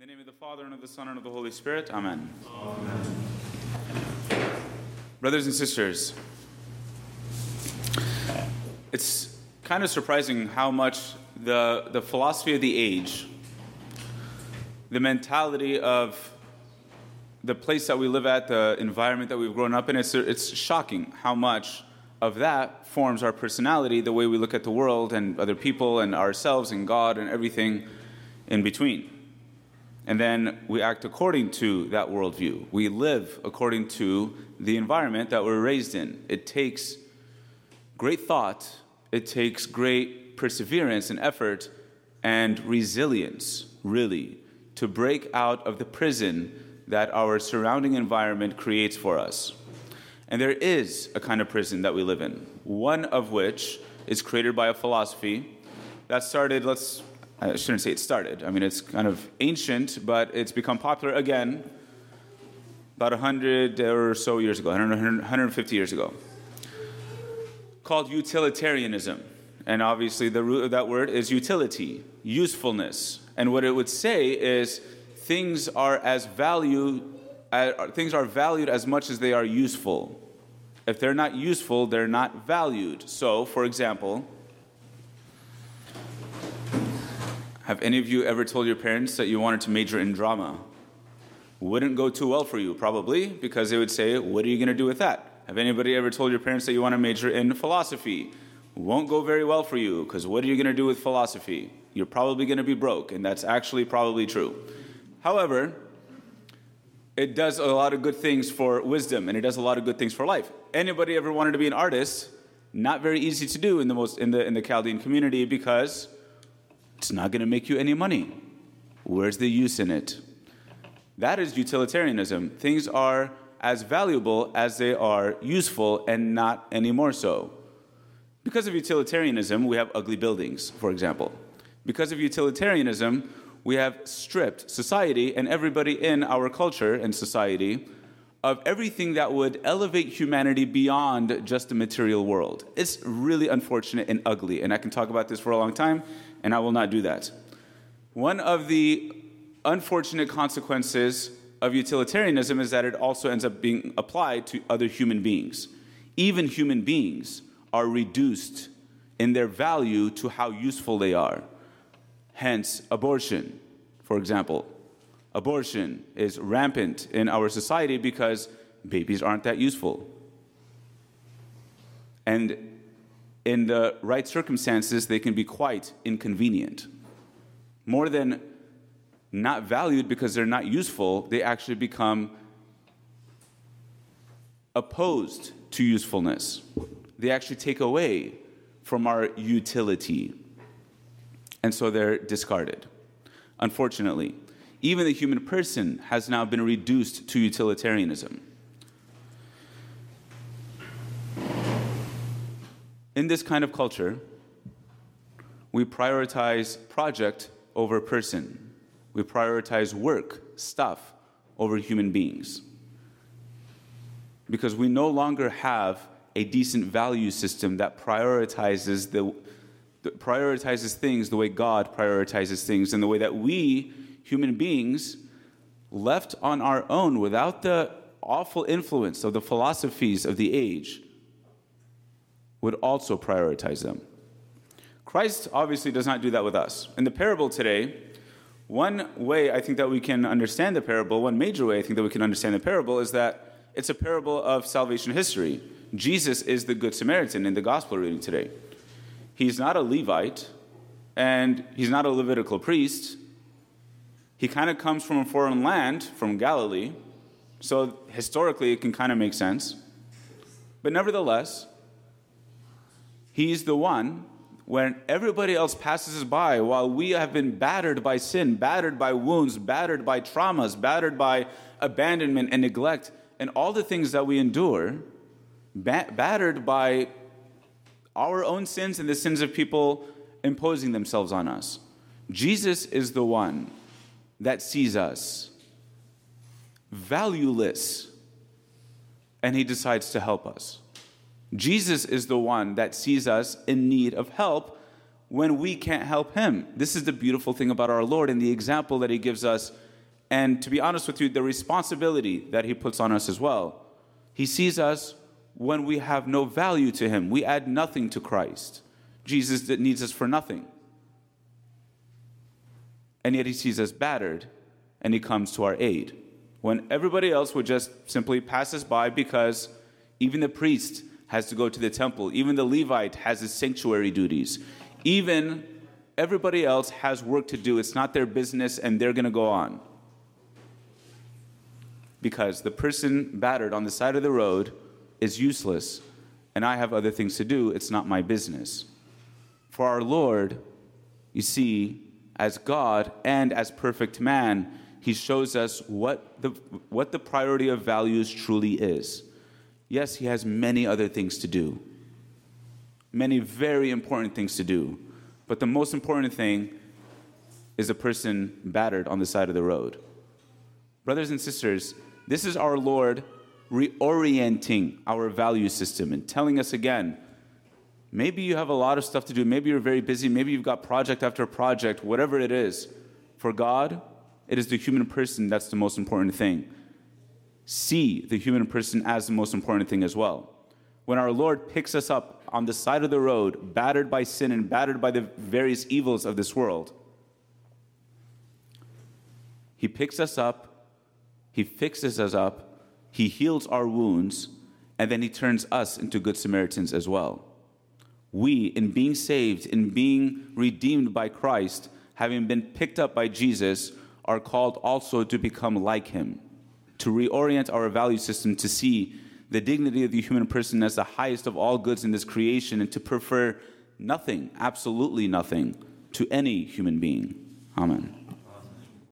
the name of the Father, and of the Son, and of the Holy Spirit. Amen. Amen. Brothers and sisters, it's kind of surprising how much the, the philosophy of the age, the mentality of the place that we live at, the environment that we've grown up in, it's, it's shocking how much of that forms our personality, the way we look at the world and other people and ourselves and God and everything in between. And then we act according to that worldview. We live according to the environment that we're raised in. It takes great thought, it takes great perseverance and effort and resilience, really, to break out of the prison that our surrounding environment creates for us. And there is a kind of prison that we live in, one of which is created by a philosophy that started, let's, I shouldn't say it started. I mean, it's kind of ancient, but it's become popular again about 100 or so years ago, 100, 150 years ago, called utilitarianism. And obviously, the root of that word is utility, usefulness. And what it would say is things are as valued uh, things are valued as much as they are useful. If they're not useful, they're not valued. So, for example, have any of you ever told your parents that you wanted to major in drama? Wouldn't go too well for you, probably, because they would say, What are you going to do with that? Have anybody ever told your parents that you want to major in philosophy? Won't go very well for you, because what are you going to do with philosophy? You're probably going to be broke, and that's actually probably true. However, it does a lot of good things for wisdom and it does a lot of good things for life. Anybody ever wanted to be an artist? Not very easy to do in the most in the in the Chaldean community because it's not going to make you any money. Where's the use in it? That is utilitarianism. Things are as valuable as they are useful and not any more so. Because of utilitarianism, we have ugly buildings, for example. Because of utilitarianism, we have stripped society and everybody in our culture and society of everything that would elevate humanity beyond just the material world. It's really unfortunate and ugly, and I can talk about this for a long time, and I will not do that. One of the unfortunate consequences of utilitarianism is that it also ends up being applied to other human beings. Even human beings are reduced in their value to how useful they are. Hence, abortion, for example. Abortion is rampant in our society because babies aren't that useful. And in the right circumstances, they can be quite inconvenient. More than not valued because they're not useful, they actually become opposed to usefulness. They actually take away from our utility and so they're discarded. Unfortunately, even the human person has now been reduced to utilitarianism. In this kind of culture, we prioritize project over person. We prioritize work, stuff, over human beings. Because we no longer have a decent value system that prioritizes the that prioritizes things the way God prioritizes things, and the way that we, human beings, left on our own without the awful influence of the philosophies of the age, would also prioritize them. Christ obviously does not do that with us. In the parable today, one way I think that we can understand the parable, one major way I think that we can understand the parable is that it's a parable of salvation history. Jesus is the Good Samaritan in the gospel reading today. He's not a Levite, and he's not a Levitical priest. He kind of comes from a foreign land, from Galilee, so historically it can kind of make sense. But nevertheless, he's the one when everybody else passes us by while we have been battered by sin, battered by wounds, battered by traumas, battered by abandonment and neglect, and all the things that we endure, battered by our own sins and the sins of people imposing themselves on us. Jesus is the one that sees us valueless and he decides to help us. Jesus is the one that sees us in need of help when we can't help him. This is the beautiful thing about our Lord and the example that he gives us And to be honest with you, the responsibility that He puts on us as well. He sees us when we have no value to Him, we add nothing to Christ. Jesus that needs us for nothing. And yet He sees us battered and He comes to our aid. When everybody else would just simply pass us by because even the priest has to go to the temple, even the Levite has his sanctuary duties, even everybody else has work to do. It's not their business and they're going to go on. Because the person battered on the side of the road is useless and I have other things to do. It's not my business. For our Lord, you see, as God and as perfect man, he shows us what the, what the priority of values truly is. Yes, he has many other things to do, many very important things to do. But the most important thing is a person battered on the side of the road. Brothers and sisters, this is our Lord reorienting our value system and telling us again maybe you have a lot of stuff to do, maybe you're very busy, maybe you've got project after project, whatever it is. For God, it is the human person that's the most important thing. See the human person as the most important thing as well. When our Lord picks us up on the side of the road, battered by sin and battered by the various evils of this world, He picks us up, He fixes us up, He heals our wounds, and then He turns us into good Samaritans as well. We, in being saved, in being redeemed by Christ, having been picked up by Jesus, are called also to become like him, to reorient our value system to see the dignity of the human person as the highest of all goods in this creation and to prefer nothing, absolutely nothing, to any human being. Amen.